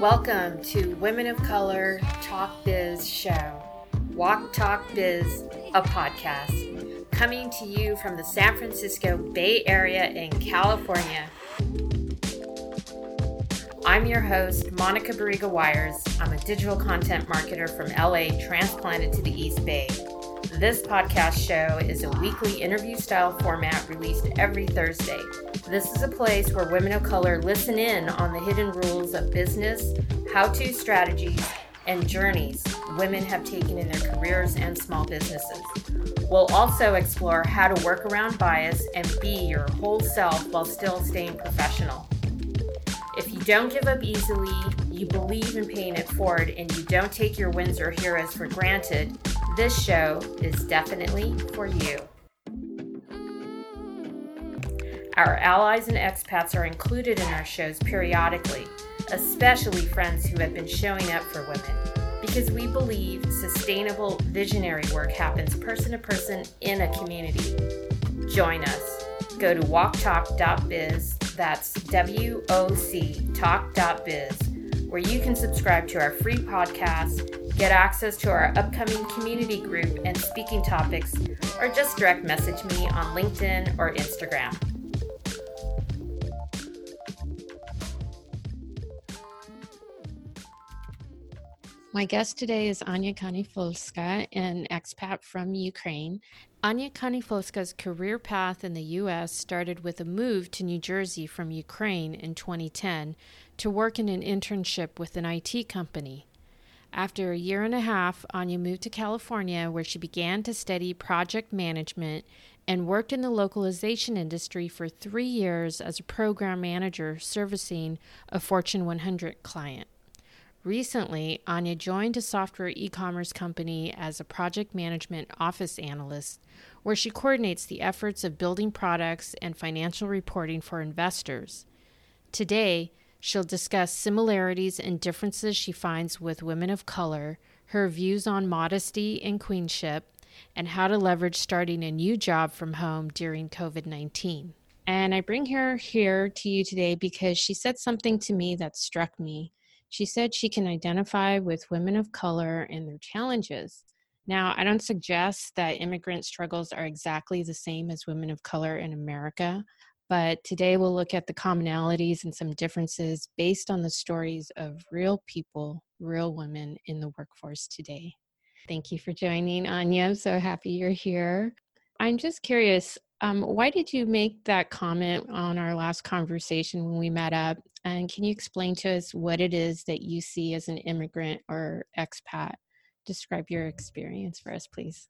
Welcome to Women of Color Talk Biz Show. WOC Talk Biz, a podcast coming to you from the San Francisco Bay Area in California. I'm your host, Monica Barriga Wires. I'm a digital content marketer from LA, transplanted to the East Bay. This podcast show is a weekly interview style format released every Thursday. This is a place where women of color listen in on the hidden rules of business, how to strategies, and journeys women have taken in their careers and small businesses. We'll also explore how to work around bias and be your whole self while still staying professional. If you don't give up easily, you believe in paying it forward, and you don't take your wins or heroes for granted, this show is definitely for you. Our allies and expats are included in our shows periodically, especially friends who have been showing up for women, because we believe sustainable visionary work happens person to person in a community. Join us. Go to woctalk.biz, that's W O C talk.biz, where you can subscribe to our free podcast, get access to our upcoming community group and speaking topics, or just direct message me on LinkedIn or Instagram. My guest today is Anya Kanifolska, an expat from Ukraine. Anya Kanifolska's career path in the U.S. started with a move to New Jersey from Ukraine in 2010 to work in an internship with an IT company. After a year and a half, Anya moved to California where she began to study project management and worked in the localization industry for three years as a program manager servicing a Fortune 100 client. Recently, Anya joined a software e commerce company as a project management office analyst, where she coordinates the efforts of building products and financial reporting for investors. Today, she'll discuss similarities and differences she finds with women of color, her views on modesty and queenship, and how to leverage starting a new job from home during COVID 19. And I bring her here to you today because she said something to me that struck me. She said she can identify with women of color and their challenges. Now, I don't suggest that immigrant struggles are exactly the same as women of color in America, but today we'll look at the commonalities and some differences based on the stories of real people, real women in the workforce today. Thank you for joining, Anya. I'm so happy you're here. I'm just curious, um, why did you make that comment on our last conversation when we met up? And can you explain to us what it is that you see as an immigrant or expat? Describe your experience for us, please.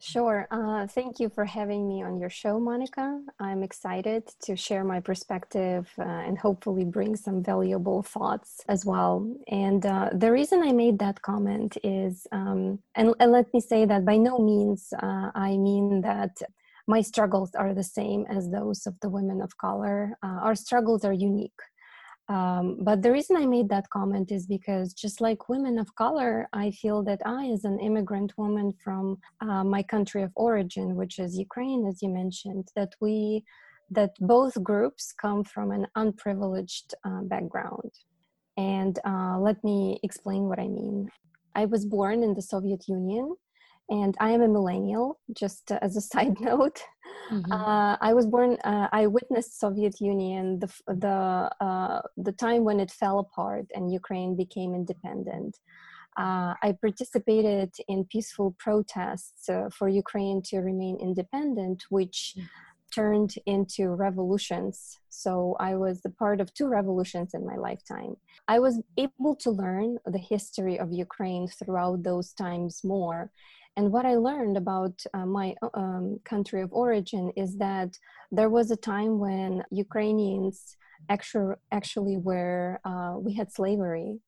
Sure. Uh, thank you for having me on your show, Monica. I'm excited to share my perspective uh, and hopefully bring some valuable thoughts as well. And uh, the reason I made that comment is, um, and, and, let me say that by no means uh, I mean that my struggles are the same as those of the women of color. Uh, our struggles are unique. Um, but the reason I made that comment is because just like women of color, I feel that I, as an immigrant woman from uh, my country of origin, which is Ukraine, as you mentioned, that we, that both groups come from an unprivileged uh, background. And uh, let me explain what I mean. I was born in the Soviet Union and I am a millennial, just uh, as a side note. Mm-hmm. Uh, I was born. Uh, I witnessed Soviet Union the the uh, the time when it fell apart and Ukraine became independent. Uh, I participated in peaceful protests uh, for Ukraine to remain independent, which turned into revolutions. So I was the part of two revolutions in my lifetime. I was able to learn the history of Ukraine throughout those times more and what I learned about uh, my um, country of origin is that there was a time when Ukrainians actually actually were uh, we had slavery.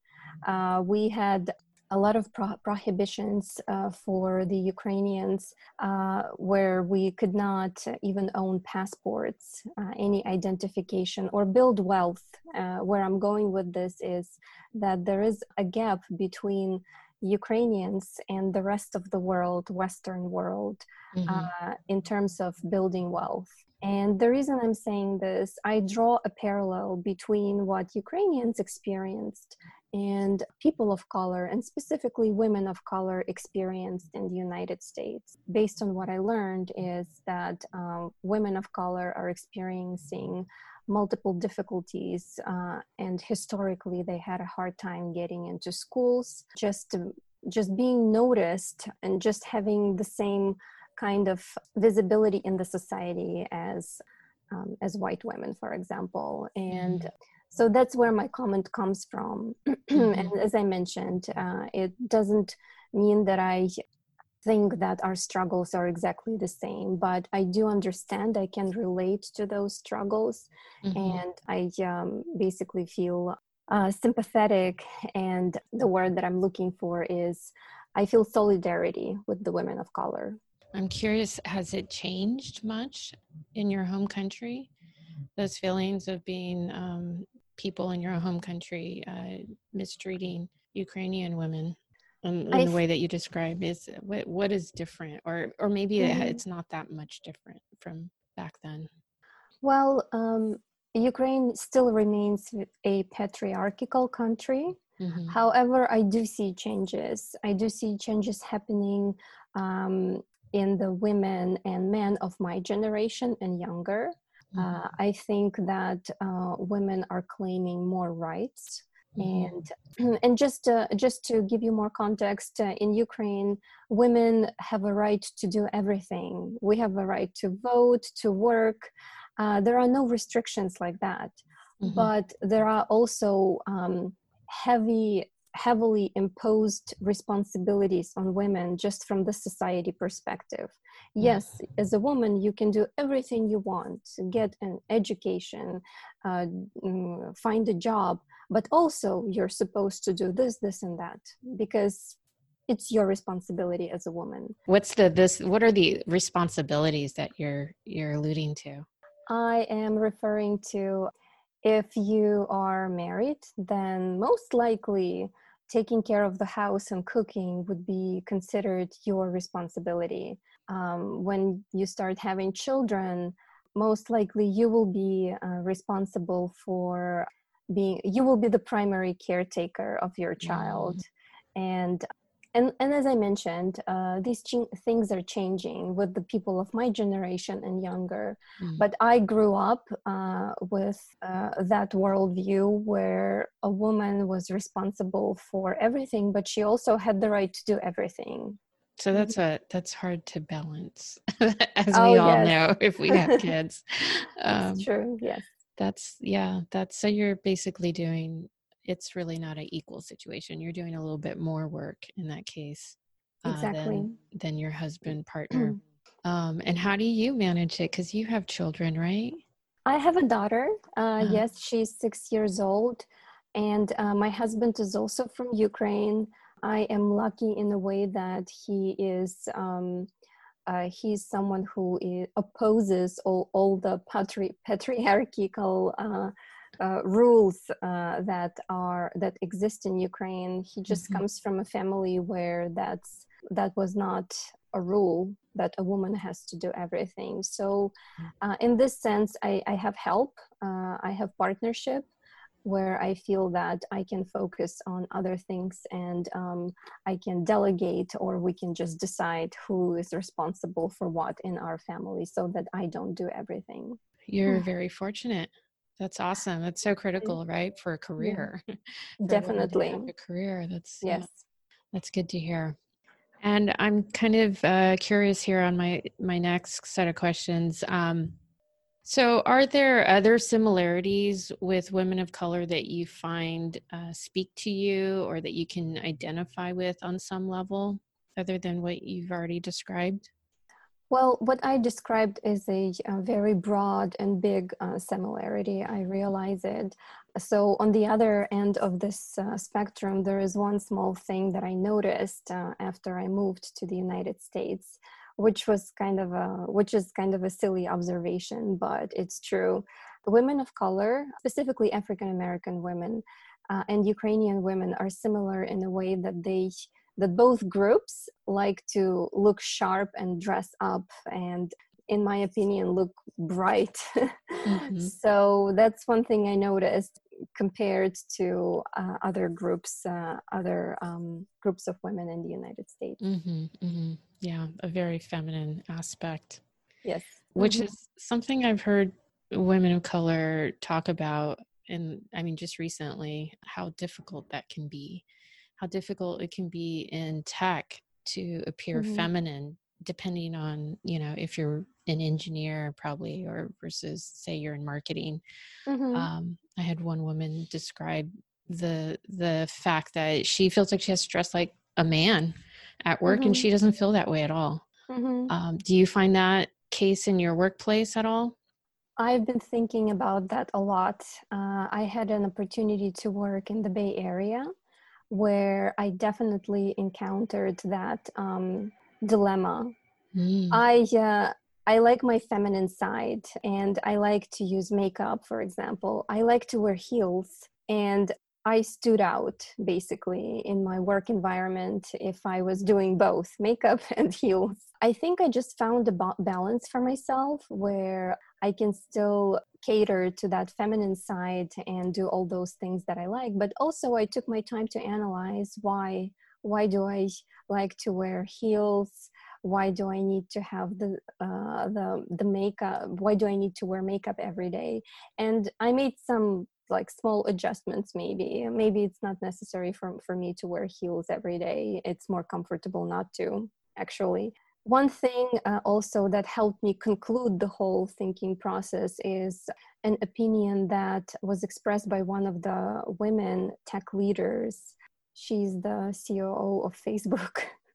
Uh, we had a lot of pro- prohibitions uh, for the Ukrainians, uh, where we could not even own passports, uh, any identification, or build wealth. Uh, where I'm going with this is that there is a gap between Ukrainians and the rest of the world, Western world, mm-hmm. uh, in terms of building wealth. And the reason I'm saying this, I draw a parallel between what Ukrainians experienced and people of color, and specifically women of color, experienced in the United States. Based on what I learned, is that uh, women of color are experiencing multiple difficulties, uh, and historically they had a hard time getting into schools. Just just being noticed and just having the same kind of visibility in the society as um, as white women, for example, and. Mm so that's where my comment comes from mm-hmm. and as i mentioned uh, it doesn't mean that i think that our struggles are exactly the same but i do understand i can relate to those struggles mm-hmm. and i um, basically feel uh, sympathetic and the word that i'm looking for is i feel solidarity with the women of color. I'm curious has it changed much in your home country? Those feelings of being um, people in your home country uh, mistreating Ukrainian women in, in the way that you describe is what what is different or or maybe mm-hmm. it's not that much different from back then well um, ukraine still remains a patriarchal country mm-hmm. however i do see changes i do see changes happening um, in the women and men of my generation and younger uh, mm-hmm. I think that uh, women are claiming more rights. Mm-hmm. And and just uh, just to give you more context, uh, in Ukraine, women have a right to do everything. We have a right to vote, to work. Uh, there are no restrictions like that, mm-hmm. but there are also um, heavy heavily imposed responsibilities on women just from the society perspective yes as a woman you can do everything you want get an education uh, mm, find a job but also you're supposed to do this this and that because it's your responsibility as a woman. What's the this what are the responsibilities that you're you're alluding to? I am referring to if you are married then most likely taking care of the house and cooking would be considered your responsibility. Um, when you start having children, most likely you will be uh, responsible for being, you will be the primary caretaker of your child. Mm. And and, and as I mentioned, uh, these ch- things are changing with the people of my generation and younger. Mm. But I grew up uh, with uh, that worldview where a woman was responsible for everything, but she also had the right to do everything. So mm-hmm. that's a that's hard to balance, as oh, we all yes. know if we have kids. Um, that's true. Yes. That's yeah. That's so you're basically doing it's really not an equal situation. You're doing a little bit more work in that case uh, exactly. than, than your husband partner. um, and how do you manage it? Because you have children, right? I have a daughter. Uh, uh-huh. Yes, she's six years old. And uh, my husband is also from Ukraine. I am lucky in a way that he is. Um, uh, he's someone who is, opposes all, all the patri- patriarchal uh, uh, rules uh, that are that exist in Ukraine. He just mm-hmm. comes from a family where that's that was not a rule that a woman has to do everything. So, mm. uh, in this sense, I, I have help. Uh, I have partnership where I feel that I can focus on other things and um, I can delegate, or we can just decide who is responsible for what in our family, so that I don't do everything. You're very fortunate. That's awesome. That's so critical, right, for a career. Yeah. Definitely, a career. That's yes, yeah, that's good to hear. And I'm kind of uh, curious here on my my next set of questions. Um, so, are there other similarities with women of color that you find uh, speak to you, or that you can identify with on some level, other than what you've already described? Well, what I described is a, a very broad and big uh, similarity. I realize it. So, on the other end of this uh, spectrum, there is one small thing that I noticed uh, after I moved to the United States, which was kind of a which is kind of a silly observation, but it's true. Women of color, specifically African American women, uh, and Ukrainian women, are similar in a way that they that both groups like to look sharp and dress up and in my opinion look bright mm-hmm. so that's one thing i noticed compared to uh, other groups, uh, other um, groups of women in the United States. Mm-hmm, mm-hmm. Yeah, a very feminine aspect. Yes. Which mm-hmm. is something I've heard women of color talk about. And I mean, just recently, how difficult that can be, how difficult it can be in tech to appear mm-hmm. feminine depending on you know if you're an engineer probably or versus say you're in marketing mm-hmm. um, i had one woman describe the the fact that she feels like she has to dress like a man at work mm-hmm. and she doesn't feel that way at all mm-hmm. um, do you find that case in your workplace at all I've been thinking about that a lot. Uh, I had an opportunity to work in the Bay Area where I definitely encountered that um, dilemma. Mm. I uh, I like my feminine side and I like to use makeup, for example. I like to wear heels and I stood out basically in my work environment if I was doing both makeup and heels. I think I just found a balance for myself where I can still cater to that feminine side and do all those things that I like, but also I took my time to analyze why why do I like to wear heels? Why do i need to have the uh, the the makeup why do i need to wear makeup every day? And i made some like small adjustments maybe. Maybe it's not necessary for, for me to wear heels every day. It's more comfortable not to actually. One thing uh, also that helped me conclude the whole thinking process is an opinion that was expressed by one of the women tech leaders. She's the coo of facebook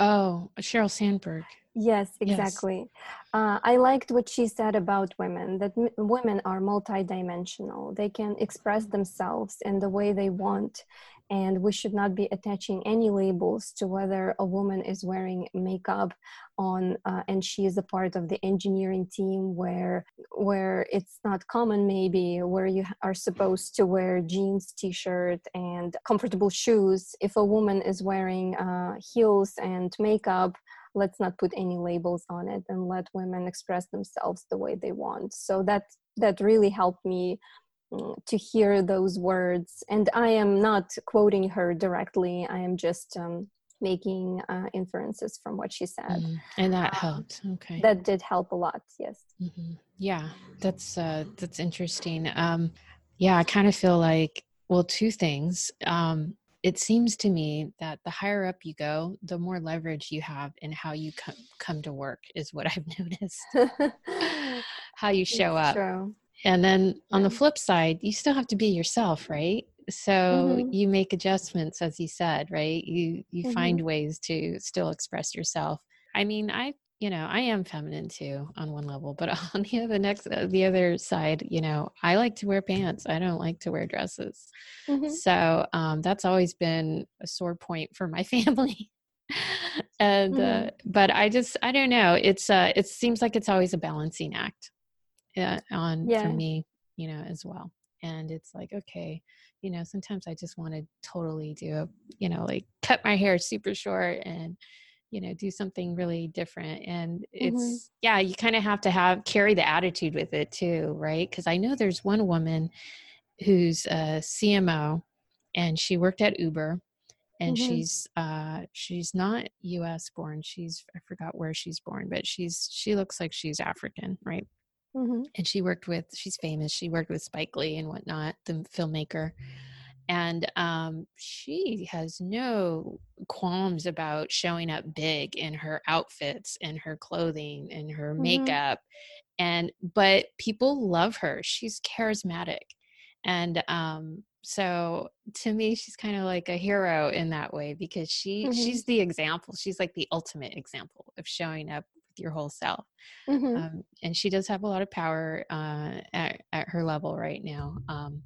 Oh, Sheryl Sandberg. Yes, exactly. Yes. Uh, I liked what she said about women that m- women are multidimensional. They can express themselves in the way they want, and we should not be attaching any labels to whether a woman is wearing makeup on uh, and she is a part of the engineering team where where it's not common maybe where you are supposed to wear jeans t-shirt and comfortable shoes. If a woman is wearing uh, heels and makeup let's not put any labels on it and let women express themselves the way they want. So that that really helped me to hear those words and i am not quoting her directly i am just um, making uh, inferences from what she said mm, and that helped okay that did help a lot yes mm-hmm. yeah that's uh that's interesting um yeah i kind of feel like well two things um it seems to me that the higher up you go, the more leverage you have in how you come come to work is what I've noticed. how you show up. True. And then on the flip side, you still have to be yourself, right? So mm-hmm. you make adjustments as you said, right? You you mm-hmm. find ways to still express yourself. I mean, I you know i am feminine too on one level but on the other next uh, the other side you know i like to wear pants i don't like to wear dresses mm-hmm. so um, that's always been a sore point for my family and mm-hmm. uh, but i just i don't know it's uh it seems like it's always a balancing act uh, on yeah. for me you know as well and it's like okay you know sometimes i just want to totally do a you know like cut my hair super short and you know do something really different and it's mm-hmm. yeah you kind of have to have carry the attitude with it too right because i know there's one woman who's a cmo and she worked at uber and mm-hmm. she's uh she's not us born she's i forgot where she's born but she's she looks like she's african right mm-hmm. and she worked with she's famous she worked with spike lee and whatnot the filmmaker and um, she has no qualms about showing up big in her outfits and her clothing and her mm-hmm. makeup and but people love her she's charismatic and um, so to me she's kind of like a hero in that way because she mm-hmm. she's the example she's like the ultimate example of showing up with your whole self mm-hmm. um, and she does have a lot of power uh, at, at her level right now um,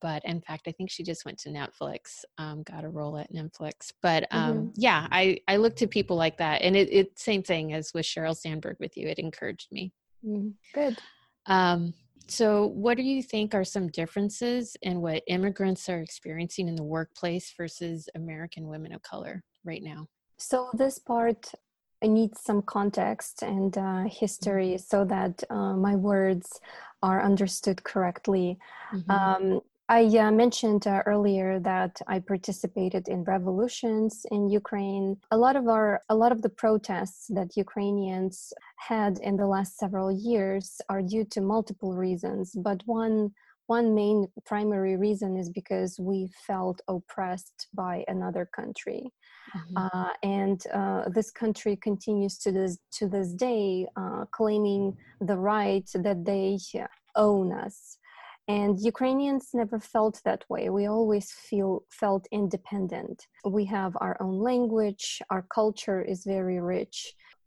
but in fact i think she just went to netflix um, got a role at netflix but um, mm-hmm. yeah i i look to people like that and it, it same thing as with sheryl sandberg with you it encouraged me mm, good um, so what do you think are some differences in what immigrants are experiencing in the workplace versus american women of color right now so this part I need some context and uh, history mm-hmm. so that uh, my words are understood correctly. Mm-hmm. Um, I uh, mentioned uh, earlier that I participated in revolutions in Ukraine. A lot of our, a lot of the protests that Ukrainians had in the last several years are due to multiple reasons, but one one main primary reason is because we felt oppressed by another country. Mm-hmm. Uh, and uh, this country continues to this to this day uh, claiming the right that they own us. And ukrainians never felt that way. We always feel felt independent. We have our own language. Our culture is very rich.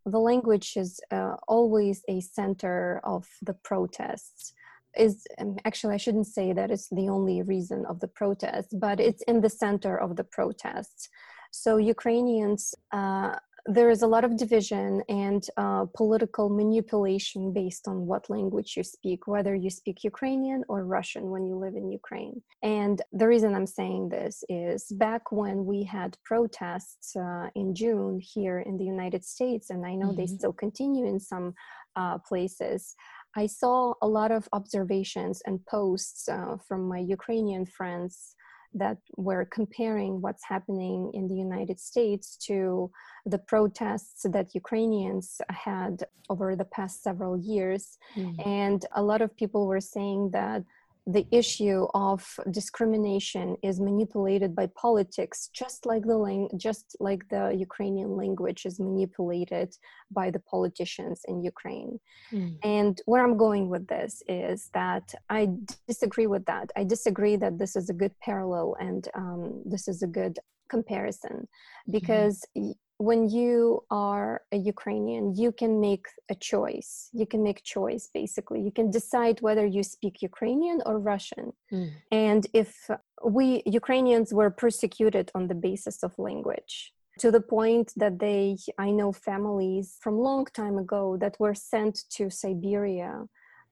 The language is uh, always a center of the protests is um, actually i shouldn't say that it's the only reason of the protests but it's in the center of the protests so ukrainians uh, there is a lot of division and uh, political manipulation based on what language you speak, whether you speak Ukrainian or Russian when you live in Ukraine. And the reason I'm saying this is back when we had protests uh, in June here in the United States, and I know mm-hmm. they still continue in some uh, places. I saw a lot of observations and posts uh, from my Ukrainian friends that were comparing what's happening in the United States to the protests that Ukrainians had over the past several years. Mm. And a lot of people were saying that the issue of discrimination is manipulated by politics just like the lang- just like the ukrainian language is manipulated by the politicians in ukraine mm. and where i'm going with this is that i disagree with that i disagree that this is a good parallel and um, this is a good comparison mm-hmm. because mm when you are a Ukrainian, you can make a choice. You can make choice basically. You can decide whether you speak Ukrainian or Russian. Mm. And if we Ukrainians were persecuted on the basis of language, to the point that they i know families from long time ago that were sent to siberia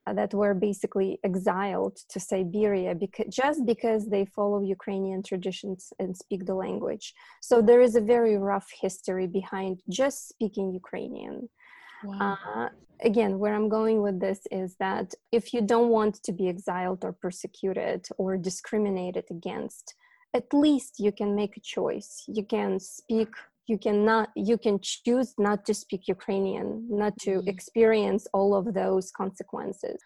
that were basically exiled to Siberia because just because they follow Ukrainian traditions and speak the language. So there is a very rough history behind just speaking Ukrainian. Wow. Uh, again, where I'm going with this is that if you don't want to be exiled or persecuted or discriminated against, at least you can make a choice. You can speak you cannot you can choose not to speak ukrainian not to mm-hmm. experience all of those consequences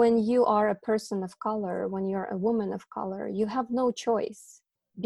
when you are a person of color when you're a woman of color you have no choice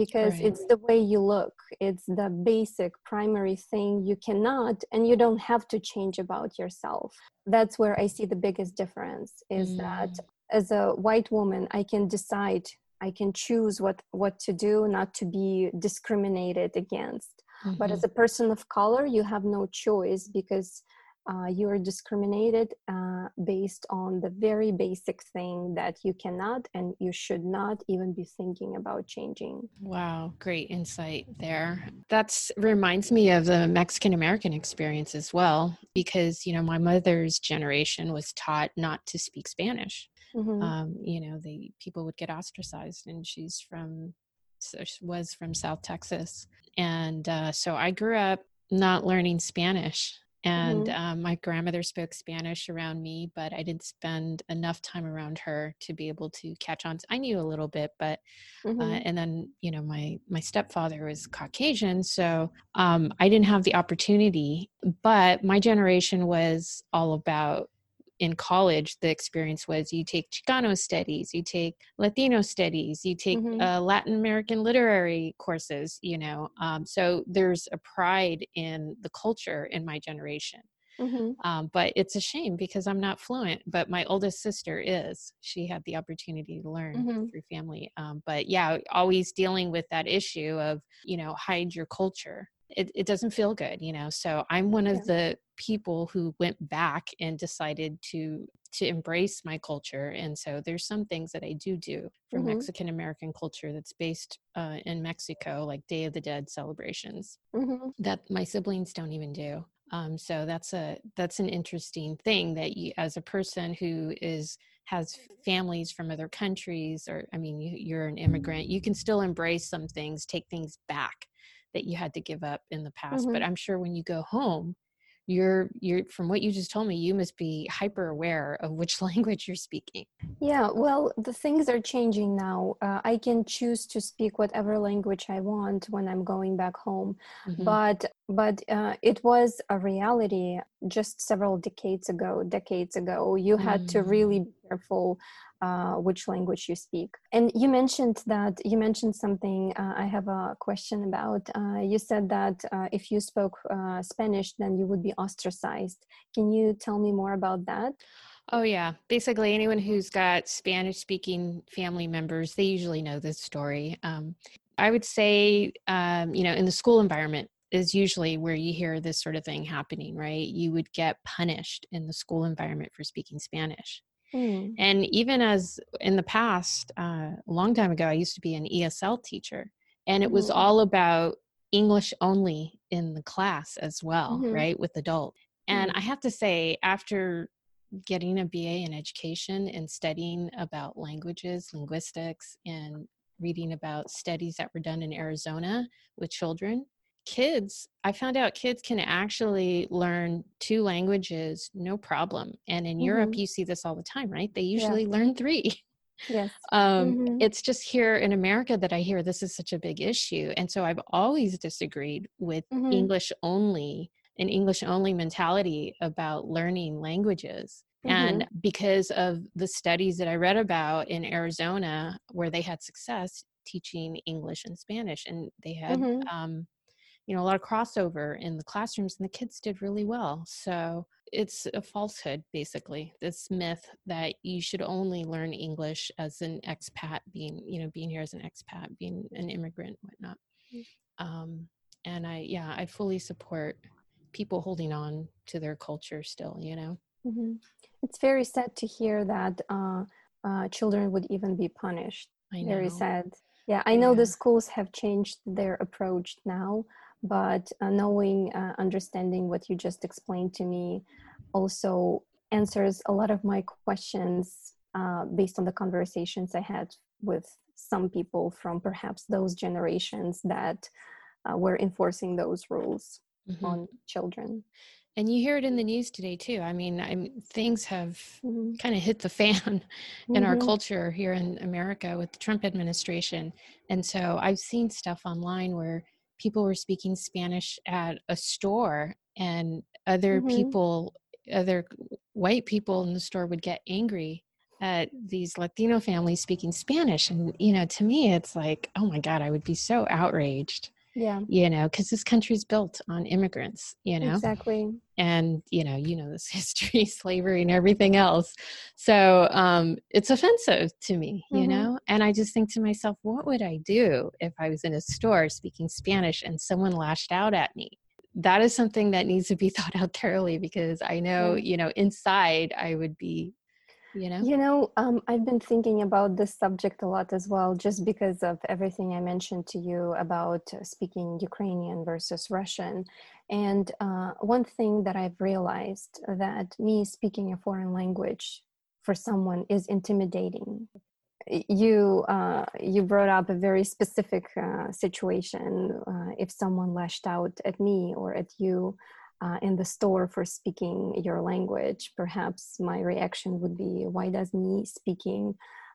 because right. it's the way you look it's the basic primary thing you cannot and you don't have to change about yourself that's where i see the biggest difference is mm. that as a white woman i can decide i can choose what what to do not to be discriminated against Mm-hmm. But as mm-hmm. a person of color, you have no choice because uh, you are discriminated uh, based on the very basic thing that you cannot and you should not even be thinking about changing. Wow, great insight there. That reminds me of the Mexican American experience as well, because, you know, my mother's generation was taught not to speak Spanish. Mm-hmm. Um, you know, the people would get ostracized, and she's from so she was from South Texas. And uh, so I grew up not learning Spanish. And mm-hmm. um, my grandmother spoke Spanish around me, but I didn't spend enough time around her to be able to catch on. I knew a little bit, but uh, mm-hmm. uh, and then you know my my stepfather was Caucasian, so um, I didn't have the opportunity. But my generation was all about in college the experience was you take chicano studies you take latino studies you take mm-hmm. uh, latin american literary courses you know um, so there's a pride in the culture in my generation mm-hmm. um, but it's a shame because i'm not fluent but my oldest sister is she had the opportunity to learn mm-hmm. through family um, but yeah always dealing with that issue of you know hide your culture it, it doesn't feel good you know so i'm one of yeah. the people who went back and decided to to embrace my culture and so there's some things that i do do for mm-hmm. mexican american culture that's based uh, in mexico like day of the dead celebrations mm-hmm. that my siblings don't even do um, so that's a that's an interesting thing that you as a person who is has families from other countries or i mean you, you're an immigrant you can still embrace some things take things back that you had to give up in the past. Mm-hmm. But I'm sure when you go home, you're you're from what you just told me you must be hyper aware of which language you're speaking yeah well the things are changing now uh, i can choose to speak whatever language i want when i'm going back home mm-hmm. but but uh, it was a reality just several decades ago decades ago you had to really mm. be careful uh, which language you speak. And you mentioned that you mentioned something uh, I have a question about. Uh, you said that uh, if you spoke uh, Spanish, then you would be ostracized. Can you tell me more about that? Oh, yeah. Basically, anyone who's got Spanish speaking family members, they usually know this story. Um, I would say, um, you know, in the school environment, is usually where you hear this sort of thing happening, right? You would get punished in the school environment for speaking Spanish. Mm. And even as in the past, uh, a long time ago, I used to be an ESL teacher, and it was mm-hmm. all about English only in the class as well, mm-hmm. right, with adult. And mm-hmm. I have to say, after getting a BA in education and studying about languages, linguistics, and reading about studies that were done in Arizona with children, kids i found out kids can actually learn two languages no problem and in mm-hmm. europe you see this all the time right they usually yeah. learn three yes um, mm-hmm. it's just here in america that i hear this is such a big issue and so i've always disagreed with mm-hmm. english only an english only mentality about learning languages and mm-hmm. because of the studies that i read about in arizona where they had success teaching english and spanish and they had mm-hmm. um, you know a lot of crossover in the classrooms and the kids did really well so it's a falsehood basically this myth that you should only learn english as an expat being you know being here as an expat being an immigrant whatnot mm. um, and i yeah i fully support people holding on to their culture still you know mm-hmm. it's very sad to hear that uh, uh, children would even be punished very sad yeah i know yeah. the schools have changed their approach now but uh, knowing uh, understanding what you just explained to me also answers a lot of my questions uh, based on the conversations i had with some people from perhaps those generations that uh, were enforcing those rules mm-hmm. on children and you hear it in the news today too i mean I'm, things have mm-hmm. kind of hit the fan in mm-hmm. our culture here in america with the trump administration and so i've seen stuff online where people were speaking Spanish at a store, and other mm-hmm. people, other white people in the store would get angry at these Latino families speaking Spanish. And, you know, to me, it's like, oh my God, I would be so outraged yeah. you know because this country's built on immigrants you know? Exactly. And you know you know this history slavery and everything else. So um it's offensive to me mm-hmm. you know? And i just think to myself what would i do if i was in a store speaking spanish and someone lashed out at me? That is something that needs to be thought out thoroughly because i know yeah. you know inside i would be you know? You know um, i've been thinking about this subject a lot as well just because of everything i mentioned to you about speaking ukrainian versus russian. And uh, one thing that i've realized that me speaking a foreign language for someone is intimidating. You uh, you brought up a very specific uh, situation uh, if someone lashed out at me or at you uh, in the store for speaking your language, perhaps my reaction would be, why does me speaking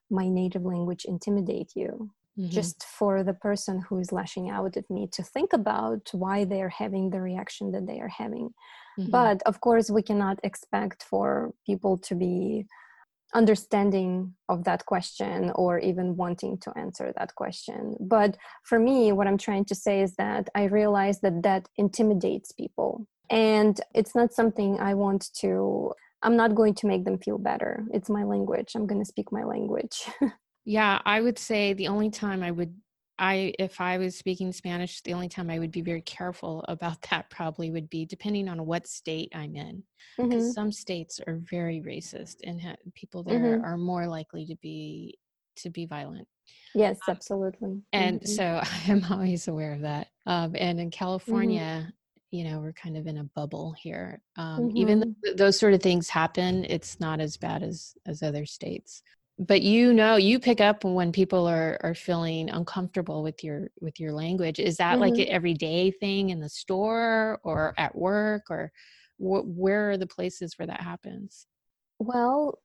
my native language intimidate you? Mm-hmm. Just for the person who is lashing out at me to think about why they're having the reaction that they are having. Mm-hmm. But of course, we cannot expect for people to be understanding of that question or even wanting to answer that question but for me what i'm trying to say is that i realize that that intimidates people and it's not something i want to i'm not going to make them feel better it's my language i'm going to speak my language yeah i would say the only time i would i if i was speaking spanish the only time i would be very careful about that probably would be depending on what state i'm in because mm-hmm. some states are very racist and ha- people there mm-hmm. are more likely to be to be violent yes um, absolutely and mm-hmm. so i'm always aware of that um, and in mm-hmm. california you know we're kind of in a bubble here um, mm-hmm. even those sort of things happen it's not as bad as as other states. But you know you pick up when people are are feeling uncomfortable with your with your language. Is that mm-hmm. like an everyday thing in the store or at work or wh- where are the places where that happens? Well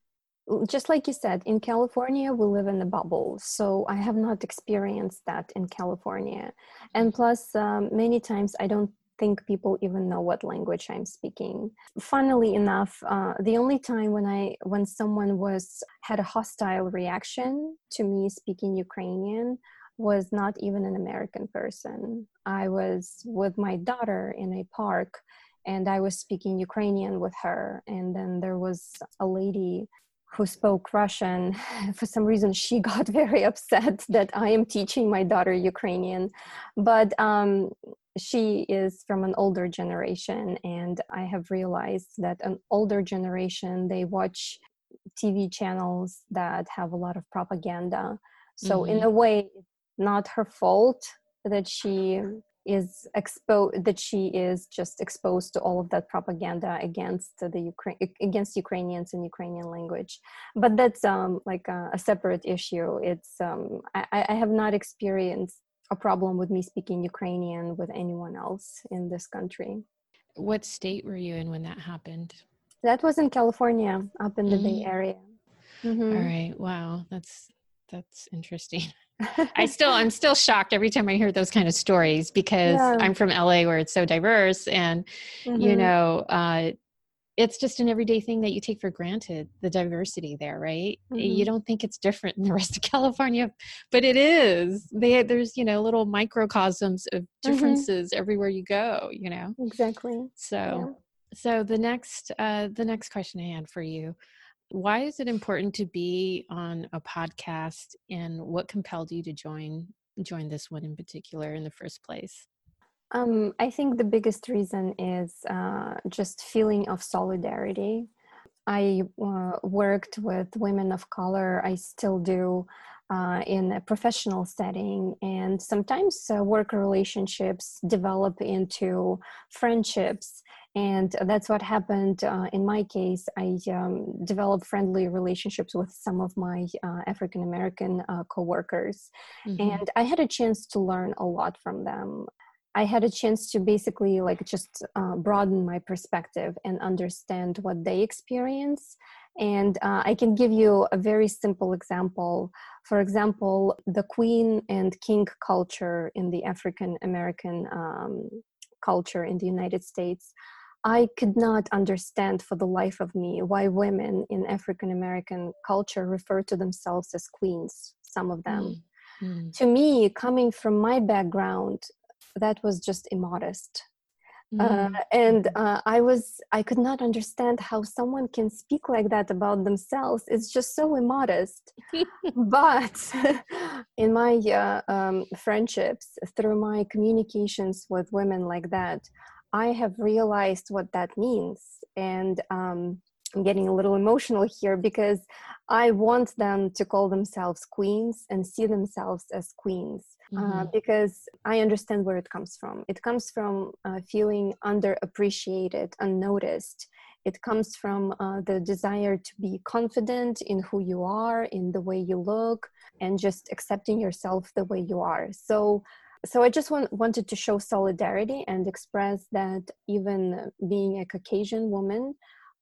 just like you said in california we live in a bubble so i have not experienced that in california. And plus um, many times i don't think people even know what language i'm speaking. Funnily enough uh, the only time when i when someone was had a hostile reaction to me speaking ukrainian was not even an american person. I was with my daughter in a park and i was speaking ukrainian with her. And then there was a lady who spoke Russian, for some reason she got very upset that I am teaching my daughter Ukrainian. But um, she is from an older generation and i have realized that an older generation they watch tv channels that have a lot of propaganda so mm-hmm. in a way not her fault that she is exposed that she is just exposed to all of that propaganda against the Ukraine against Ukrainians and Ukrainian language, but that's um, like a, a, separate issue. It's um, I, I have not experienced a problem with me speaking Ukrainian with anyone else in this country. What state were you in when that happened? That was in California, up in the mm-hmm. Bay Area. Mm-hmm. All right. Wow. That's that's interesting. I still I'm still shocked every time I hear those kind of stories because yeah. I'm from LA where it's so diverse and mm-hmm. you know uh, it's just an everyday thing that you take for granted the diversity there right mm-hmm. you don't think it's different in the rest of california but it is they, there's you know little microcosms of mm-hmm. differences mm-hmm. everywhere you go you know exactly so yeah. so the next uh the next question i had for you why is it important to be on a podcast and what compelled you to join join this one in particular in the first place um, I think the biggest reason is uh, just feeling of solidarity. I uh, worked with women of color. I still do uh, in a professional setting, and sometimes uh, work relationships develop into friendships. And that's what happened uh, in my case. I um, developed friendly relationships with some of my uh, African American coworkers, mm-hmm. and I had a chance to learn a lot from them. I had a chance to basically like just uh, broaden my perspective and understand what they experience. And uh, I can give you a very simple example. For example, the queen and king culture in the African American um, culture in the United States. I could not understand for the life of me why women in African American culture refer to themselves as queens, some of them. Mm. Mm. To me, coming from my background, that was just immodest. Mm. uh, and mm-hmm. uh, i was i could not understand how someone can speak like that about themselves. It's just so immodest. But in my uh, um, friendships through my communications with women like that i have realized what that means. And um, I'm getting a little emotional here because I want them to call themselves queens and see themselves as queens mm-hmm. uh, because I understand where it comes from. It comes from uh, feeling underappreciated, unnoticed. It comes from uh, the desire to be confident in who you are, in the way you look, and just accepting yourself the way you are. So, so I just want, wanted to show solidarity and express that even being a Caucasian woman,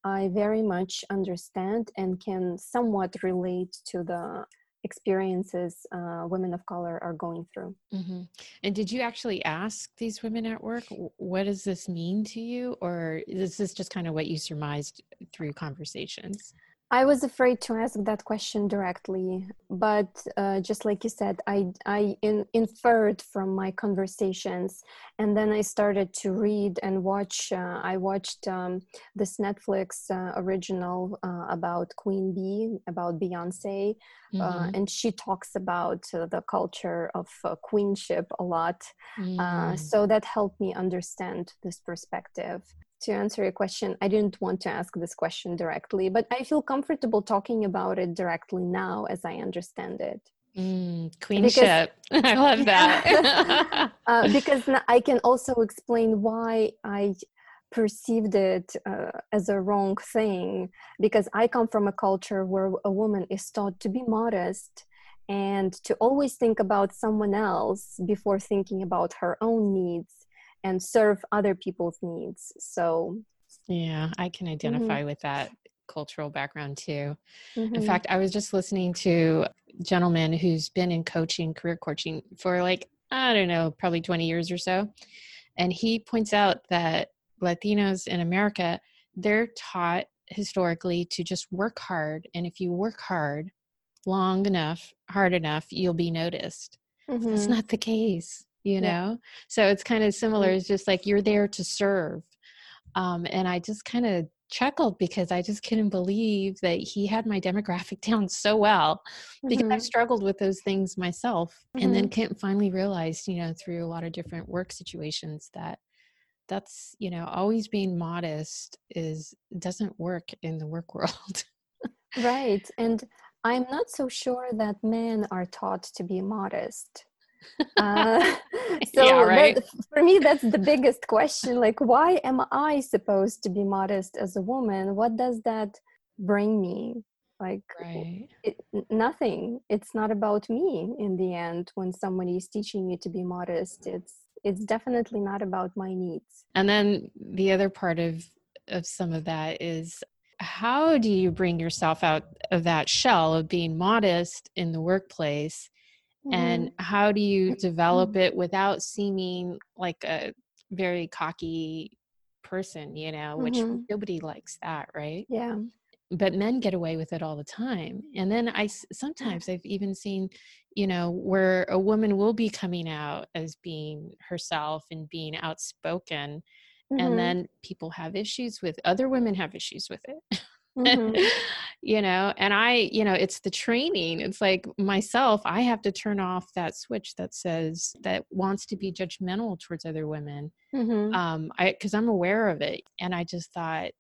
I very much understand and can somewhat relate to the experiences uh, women of color are going through. Mm-hmm. And did you actually ask these women at work, what does this mean to you? Or is this just kind of what you surmised through conversations? I was afraid to ask that question directly, but uh, just like you said, I, I in, inferred from my conversations, and then I started to read and watch. Uh, I watched um, this Netflix uh, original uh, about Queen Bee, about Beyonce, uh, mm-hmm. and she talks about uh, the culture of queenship a lot. Mm. so that helped me understand this perspective to answer your question, I didn't want to ask this question directly, but I feel comfortable talking about it directly now as I understand it. Mm, queenship. Because, I love that. uh, because I can also explain why I perceived it uh, as a wrong thing. Because I come from a culture where a woman is taught to be modest and to always think about someone else before thinking about her own needs and serve other people's needs so Yeah, I can Mm-hmm. identify with that cultural background too. In Mhm. fact, I was just listening to a gentleman who's been in coaching, career coaching for like, I don't know, probably 20 years or so. And he points out that Latinos in America, they're taught historically to just work hard. And if you work hard long enough, hard enough, you'll be noticed. That's Mhm. not the case, you Yeah. know? So it's kind of similar. It's just like you're there to serve. Um, and I just kind of chuckled because I just couldn't believe that he had my demographic down so well because I've Mhm. struggled with those things myself and then Mhm. can finally realize, you know, through a lot of different work situations that that's, you know, always being modest is doesn't work in the work world. Right. And I'm not so sure that men are taught to be modest. Uh, so yeah, right. that, for me, that's the biggest question. Like, why am I supposed to be modest as a woman? What does that bring me? Like, Right. it, nothing. It's not about me in the end. When somebody is teaching you to be modest, it's it's definitely not about my needs. And then the other part of of some of that is how do you bring yourself out of that shell of being modest in the workplace and how do you develop it without seeming like a very cocky person, you know, which Mhm. nobody likes that, right? yeah. But men get away with it all the time and then i sometimes i've even seen you know where a woman will be coming out as being herself and being outspoken Mhm. and then people have issues with other women have issues with it Mhm. you know and i you know it's the training it's like myself i have to turn off that switch that says that wants to be judgmental towards other women Mhm. um i because i'm aware of it and i just thought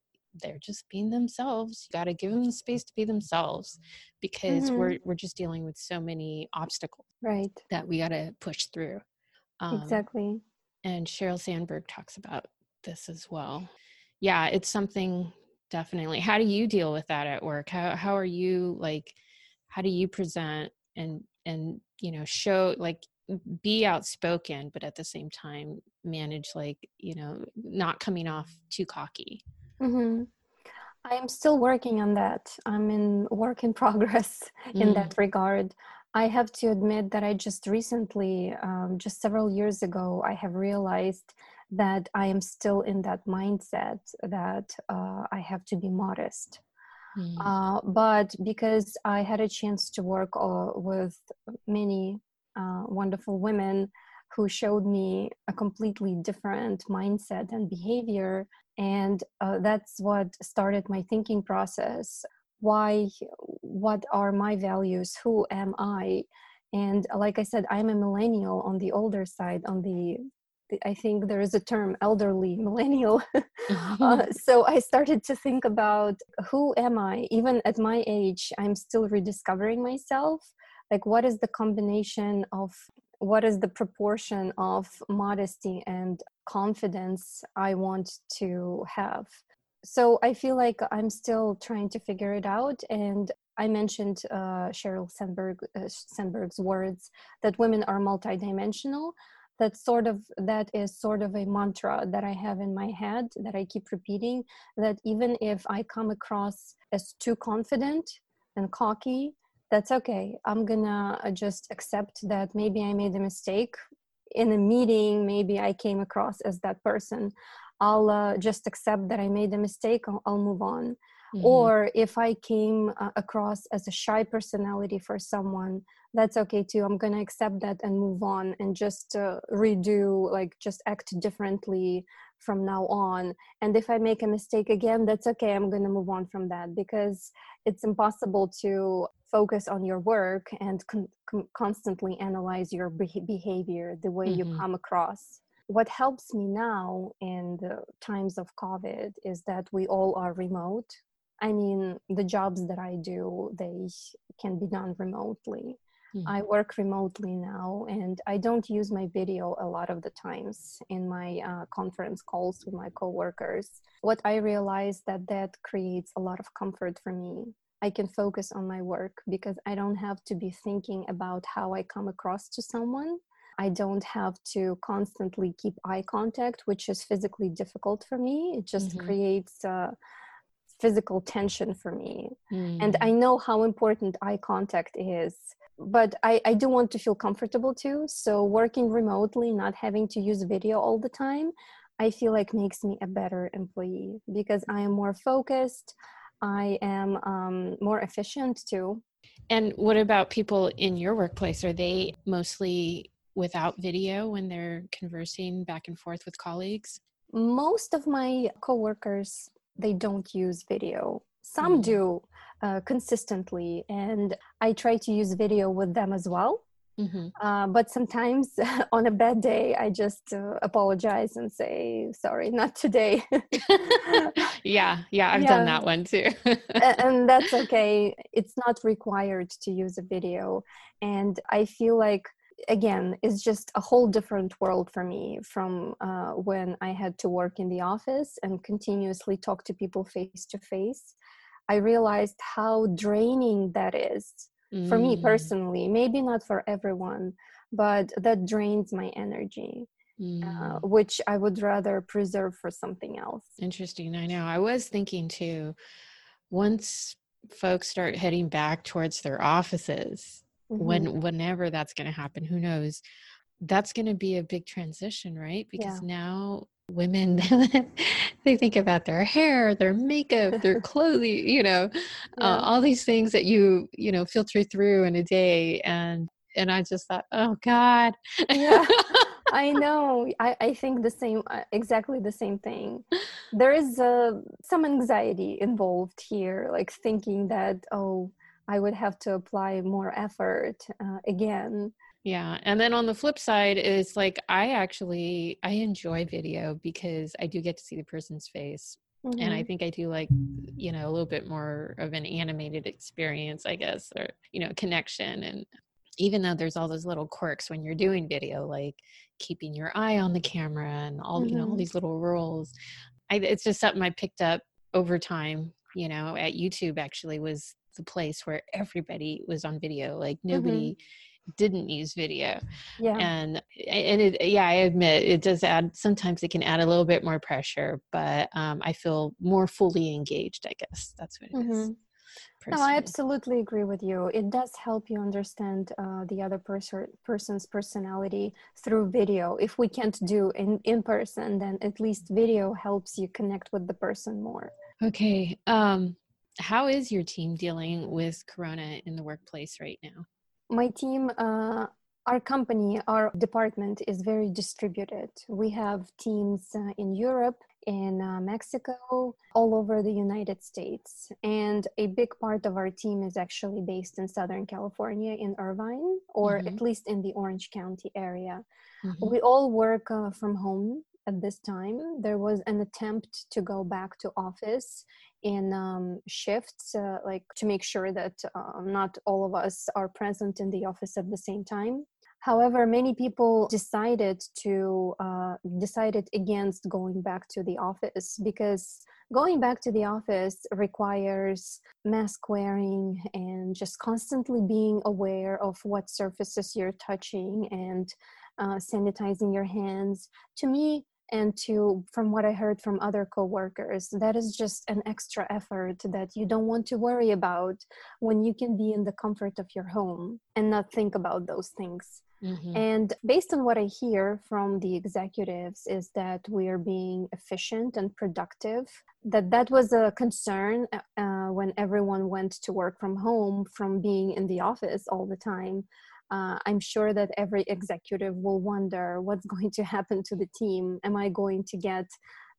they're just being themselves you got to give them the space to be themselves because Mhm. we're we're just dealing with so many obstacles Right. that we got to push through um, Exactly. and Sheryl Sandberg talks about this as well yeah it's something definitely how do you deal with that at work how how are you like how do you present and and you know show like be outspoken but at the same time manage like you know not coming off too cocky hmm I'm still working on that. I'm in work in progress in Mm, that regard. I have to admit that I just recently, um, just several years ago, I have realized that I am still in that mindset that uh, I have to be modest. mm, Uh, but because I had a chance to work uh, with many uh, wonderful women who showed me a completely different mindset and behavior, and uh, that's what started my thinking process. Why? What are my values? Who am I? And like I said, I'm a millennial on the older side. On the, I think there is a term, elderly millennial. uh, so I started to think about who am I? Even at my age, I'm still rediscovering myself. Like, what is the combination of what is the proportion of modesty and confidence I want to have? So I feel like I'm still trying to figure it out. And I mentioned uh, Sheryl Sandberg, uh, Sandberg's words that women are multidimensional that sort of that is sort of a mantra that i have in my head that i keep repeating that even if i come across as too confident and cocky that's okay. I'm gonna uh, just accept that maybe i made a mistake in a meeting maybe i came across as that person. I'll uh, just accept that i made a mistake i'll, I'll move on mhm, or if i came uh, across as a shy personality for someone that's okay too. I'm gonna accept that and move on and just uh, redo like just act differently from now on. And if i make a mistake again that's okay. I'm gonna move on from that because it's impossible to focus on your work and con- con- constantly analyze your beh- behavior the way you Mhm. come across. What helps me now in the times of covid is that we all are remote i mean the jobs that i do they can be done remotely mhm. I work remotely now and I don't use my video a lot of the times in my uh, conference calls with my coworkers. What I realized that that creates a lot of comfort for me. I can focus on my work because I don't have to be thinking about how I come across to someone. I don't have to constantly keep eye contact, which is physically difficult for me. It just mm-hmm. creates uh, physical tension for me. Mm. And I know how important eye contact is. But I, I do want to feel comfortable too. So, working remotely, not having to use video all the time, I feel like makes me a better employee because I am more focused. I am um, more efficient too. And what about people in your workplace? Are they mostly without video when they're conversing back and forth with colleagues? Most of my coworkers they don't use video. Some mm. do uh, consistently, and I try to use video with them as well. Mm-hmm. Uh, but sometimes on a bad day, I just uh, apologize and say, sorry, not today. yeah, yeah, I've yeah. done that one too. and that's okay. It's not required to use a video. And I feel like, again, it's just a whole different world for me from uh, when I had to work in the office and continuously talk to people face to face. I realized how draining that is mm. for me mm. personally maybe not for everyone but that drains my energy uh, mm. uh, which i would rather preserve for something else interesting i know i was thinking too once folks start heading back towards their offices mm-hmm. when whenever that's going to happen who knows that's going to be a big transition right because yeah. now women they think about their hair their makeup their clothing you know uh, yeah. uh, all these things that you you know filter through in a day and and i just thought oh god yeah i know I, I think the same uh, exactly the same thing there is uh, some anxiety involved here like thinking that oh i would have to apply more effort uh, again yeah. And then on the flip side is like I actually I enjoy video because I do get to see the person's face. Mm-hmm. And I mm-hmm. think I do like, you know, a little bit more of an animated experience, I guess, or, you know, connection. And even though there's all those little quirks when you're doing video, like keeping your eye on the camera and all, mm-hmm. you know, all mm-hmm. these little rules, I, it's just something I picked up over time, you know, at YouTube actually was the place where everybody was on video. Like nobody, mm-hmm didn't use video yeah and and it, yeah i admit it does add sometimes it can add a little bit more pressure but um, i feel more fully engaged i guess that's what it mm-hmm. is. No, I absolutely agree with you. It does help you understand uh, the other person person's personality through video. If we can't do in in person, then at least video helps you connect with the person more. Okay. Um, how is your team dealing with Corona in the workplace right now? my team uh, our company our department is very distributed we have teams uh, in europe in uh, mexico all over the united states and a big part of our team is actually based in southern california in irvine or mm-hmm. at least in the orange county area mm-hmm. we all work uh, from home at this time there was an attempt to go back to office in um, shifts, uh, like to make sure that uh, not all of us are present in the office at the same time. However, many people decided to uh, decided against going back to the office because going back to the office requires mask wearing and just constantly being aware of what surfaces you're touching and uh, sanitizing your hands. To me, and to from what i heard from other coworkers that is just an extra effort that you don't want to worry about when you can be in the comfort of your home and not think about those things mm-hmm. and based on what i hear from the executives is that we are being efficient and productive that that was a concern uh, when everyone went to work from home from being in the office all the time uh, I'm sure that every executive will wonder what's going to happen to the team. Am I going to get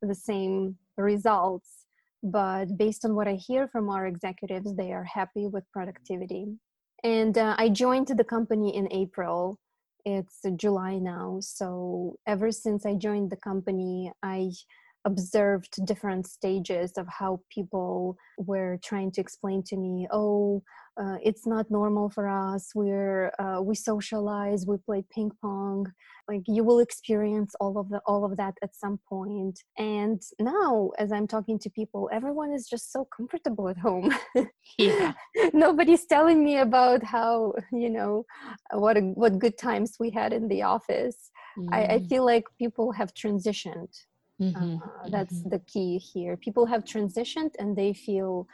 the same results? But based on what I hear from our executives, they are happy with productivity. And uh, I joined the company in April. It's July now. So ever since I joined the company, I observed different stages of how people were trying to explain to me oh uh, it's not normal for us. We're uh, we socialize we play ping pong. Like you will experience all of the all of that at some point. And now as i'm talking to people everyone is just so comfortable at home. Yeah. Nobody's telling me about how you know what a, what good times we had in the office. Mm. I, I, mm. feel like people have transitioned mm-hmm. uh, that's mm-hmm. the key here people have transitioned and they feel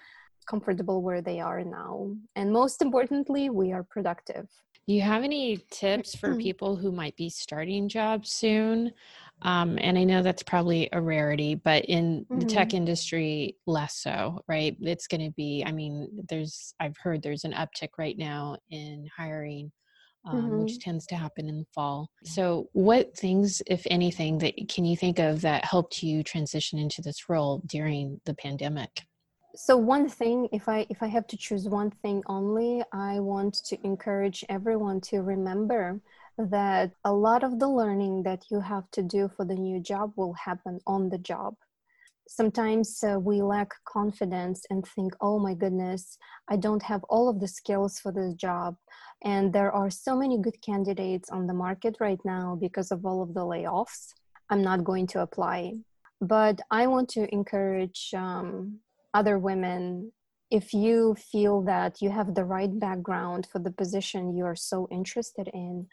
comfortable where they are now. And most importantly, we are productive. Do you have any tips for people who might be starting jobs soon? Um, and I know that's probably a rarity, but in mm-hmm. the tech industry, less so, right? It's going to be, I mean, there's, I've heard there's an uptick right now in hiring. Um, mm-hmm. which tends to happen in the fall. So, what things, if anything, that can you think of that helped you transition into this role during the pandemic? so one thing if i if i have to choose one thing only i want to encourage everyone to remember that a lot of the learning that you have to do for the new job will happen on the job sometimes uh, we lack confidence and think oh my goodness i don't have all of the skills for this job. And there are so many good candidates on the market right now because of all of the layoffs. I'm not going to apply. But i want to encourage um, other women if you feel that you have the right background for the position you are so interested in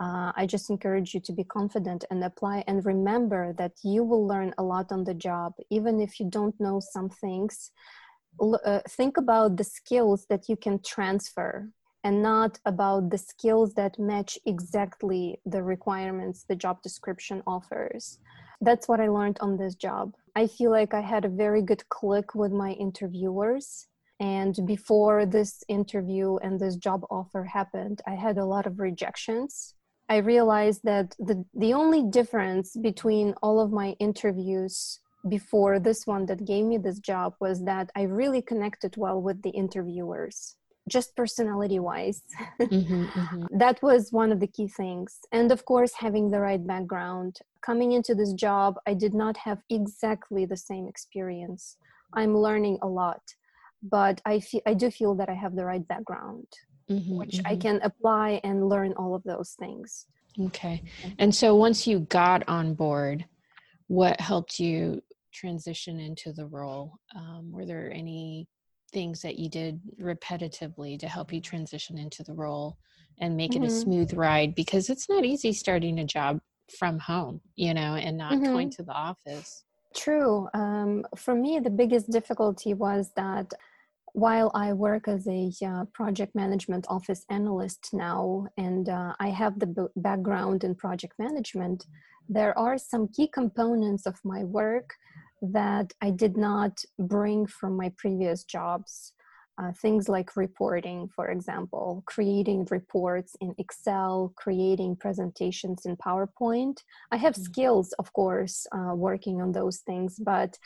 uh, i just encourage you to be confident and apply and remember that you will learn a lot on the job even if you don't know some things uh, think about the skills that you can transfer and not about the skills that match exactly the requirements the job description offers that's what I learned on this job. I feel like I had a very good click with my interviewers. And before this interview and this job offer happened, I had a lot of rejections. I realized that the, the only difference between all of my interviews before this one that gave me this job was that I really connected well with the interviewers just personality wise mm-hmm, mm-hmm. that was one of the key things. And of course having the right background. Coming into this job i did not have exactly the same experience. I'm learning a lot but i feel i do feel that i have the right background mm-hmm, which i mm-hmm. can apply and learn all of those things okay and so once you got on board what helped you transition into the role um, were there any things that you did repetitively to help you transition into the role and make mm-hmm. it a mm-hmm. smooth ride because it's not easy starting a job from home you know and not mm-hmm. going to the office true um, for me the biggest difficulty was that while i work as a uh, project management office analyst now and uh, i have the b- background in project management there are some key components of my work that I did not bring from my previous jobs. Uh, things like reporting, for example, creating reports in Excel, creating presentations in PowerPoint. I have mm-hmm. skills, of course, uh, working on those things, but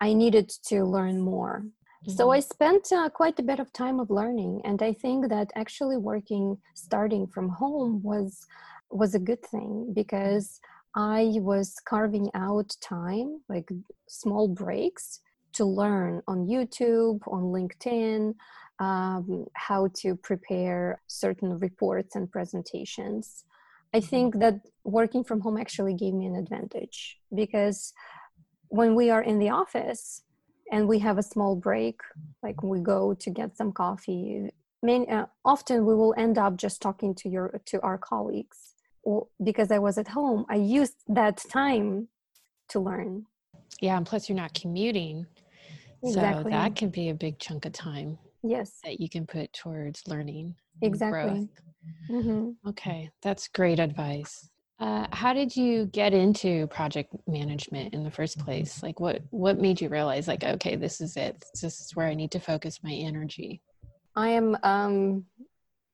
I needed to learn more. Mm-hmm. So I spent uh, quite a bit of time of learning, and I think that actually working, starting from home, was was a good thing because I was carving out time, like small breaks, to learn on YouTube, on LinkedIn, um, how to prepare certain reports and presentations. I mm-hmm. think that working from home actually gave me an advantage because when we are in the office and we have a small break, like we go to get some coffee, many, uh, often we will end up just talking to your to our colleagues because I was at home, I used that time to learn. Yeah, and plus you're not commuting. Exactly. So that can be a big chunk of time. Yes. That you can put towards learning. Exactly. Mm-hmm. Okay, that's great advice. Uh, how did you get into project management in the first place? Like, what what made you realize, like, okay, this is it. This is where I need to focus my energy. I am um,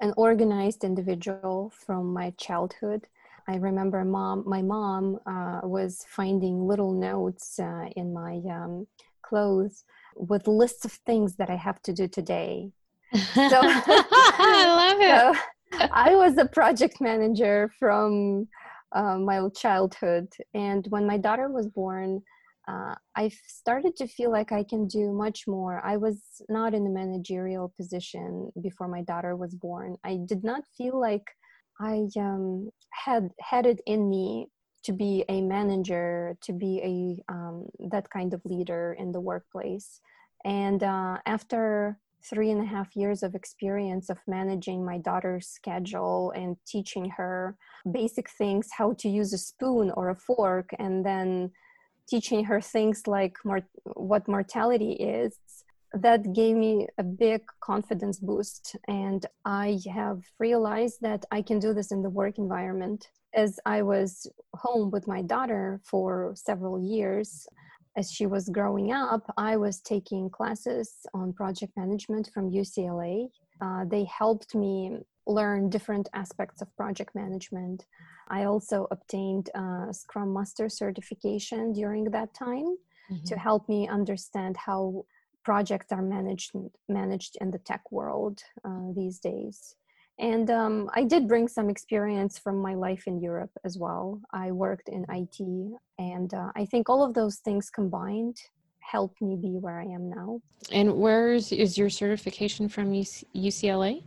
an organized individual from my childhood. I remember mom, my mom uh, was finding little notes uh, in my um, clothes with lists of things that I have to do today. So, I love it. So I was a project manager from uh, my childhood. And when my daughter was born, uh, I started to feel like I can do much more. I was not in a managerial position before my daughter was born. I did not feel like I um, had had it in me to be a manager, to be a um, that kind of leader in the workplace. And uh, after three and a half years of experience of managing my daughter's schedule and teaching her basic things, how to use a spoon or a fork, and then teaching her things like what mortality is, that gave me a big confidence boost. And I have realized that I can do this in the work environment. As I was home with my daughter for several years, as she was growing up, I was taking classes on project management from UCLA. Uh, they helped me learn different aspects of project management. I also obtained a Scrum Master certification during that time mm-hmm. to help me understand how projects are managed managed in the tech world uh, these days. And um, I did bring some experience from my life in Europe as well. I worked in IT, and uh, I think all of those things combined helped me be where I am now. And where is, is your certification from UCLA?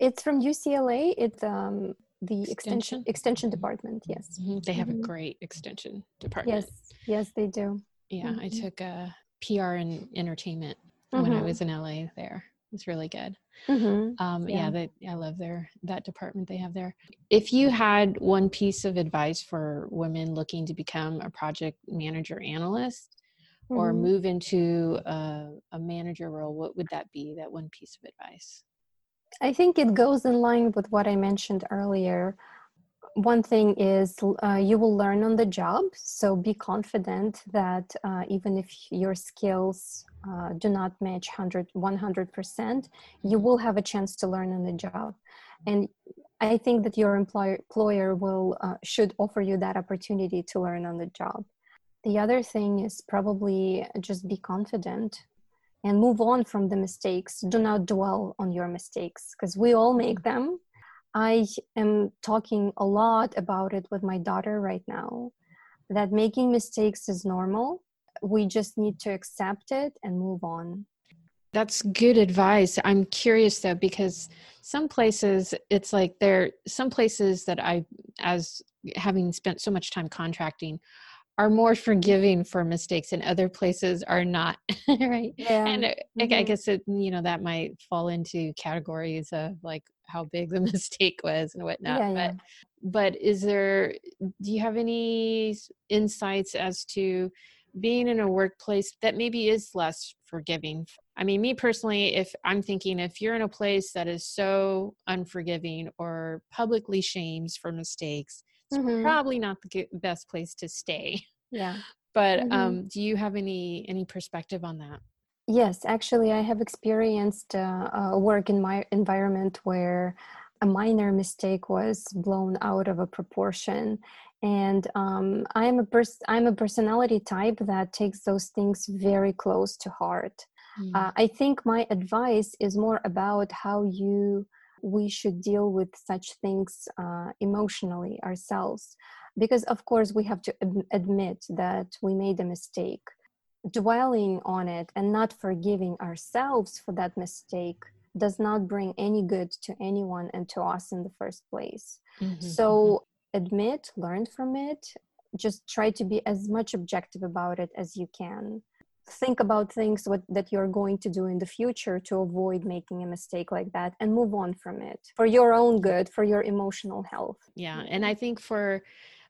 It's from UCLA. It's um, the extension extension department. Yes, mm-hmm. they have mm-hmm. a great extension department. Yes, yes, they do. Yeah, mm-hmm. I took a PR and entertainment when I mm-hmm. was in LA. There, it's really good. Mm-hmm. Um, yeah, yeah that I love their that department they have there. If you had one piece of advice for women looking to become a project manager analyst mm-hmm. or move into a, a manager role, what would that be? That one piece of advice. I think it goes in line with what I mentioned earlier. One thing is uh, you will learn on the job, so be confident that uh, even if your skills uh, do not match 100 100% you will have a chance to learn on the job. And i think that your employer, employer will uh, should offer you that opportunity to learn on the job. The other thing is probably just be confident and move on from the mistakes. Do not dwell on your mistakes because we all make mm. them i am talking a lot about it with my daughter right now that making mistakes is normal we just need to accept it and move on that's good advice i'm curious though because some places it's like there some places that i as having spent so much time contracting are more forgiving for mistakes and other places are not right yeah. and mm-hmm. I, guess it you know that might fall into categories of like how big the mistake was and whatnot yeah, yeah. but but is there do you have any insights as to being in a workplace that maybe is less forgiving. I mean, me personally, if I'm thinking if you're in a place that is so unforgiving or publicly shames for mistakes, it's mm-hmm. probably not the best place to stay. Yeah. But mm-hmm. um, do you have any any perspective on that? Yes, actually, I have experienced uh, a work in my environment where a minor mistake was blown out of a proportion. And um, i'm a pers- i'm a personality type that takes those things very close to heart. Mm. uh, i think my advice is more about how you we should deal with such things uh, emotionally ourselves. Because of course we have to ad- admit that we made a mistake dwelling on it and not forgiving ourselves for that mistake does not bring any good to anyone and to us in the first place mm-hmm. so admit, learn from it, just try to be as much objective about it as you can. Think about things what, that you're going to do in the future to avoid making a mistake like that and move on from it for your own good, for your emotional health. Yeah. And I think for,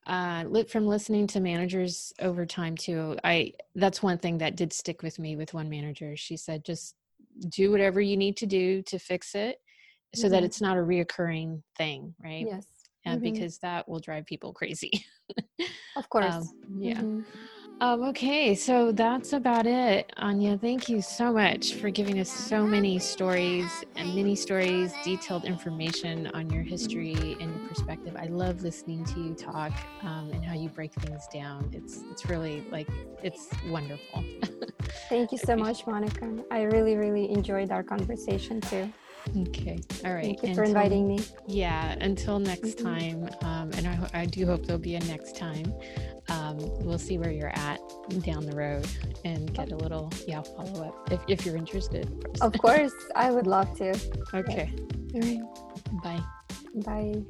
uh, from listening to managers over time too, I, that's one thing that did stick with me with one manager. She said, just do whatever you need to do to fix it so mm-hmm. that it's not a reoccurring thing. Right. Yes uh, mm-hmm. because that will drive people crazy. of course. Um, yeah. Mm-hmm. Um, okay, so that's about it, Anya. Thank you so much for giving us so many stories and many stories, detailed information on your history and your perspective. I love listening to you talk um, and how you break things down. It's it's really like it's wonderful. Thank you so much, Monica. I really really enjoyed our conversation too. Okay. All right. Thank you for inviting me. Yeah. Until next mm-hmm. time, um, and I, I do hope there'll be a next time. Um, we'll see where you're at down the road and get a little yeah follow up if, if you're interested. Of course. I would love to. Okay. All right. Bye. Bye.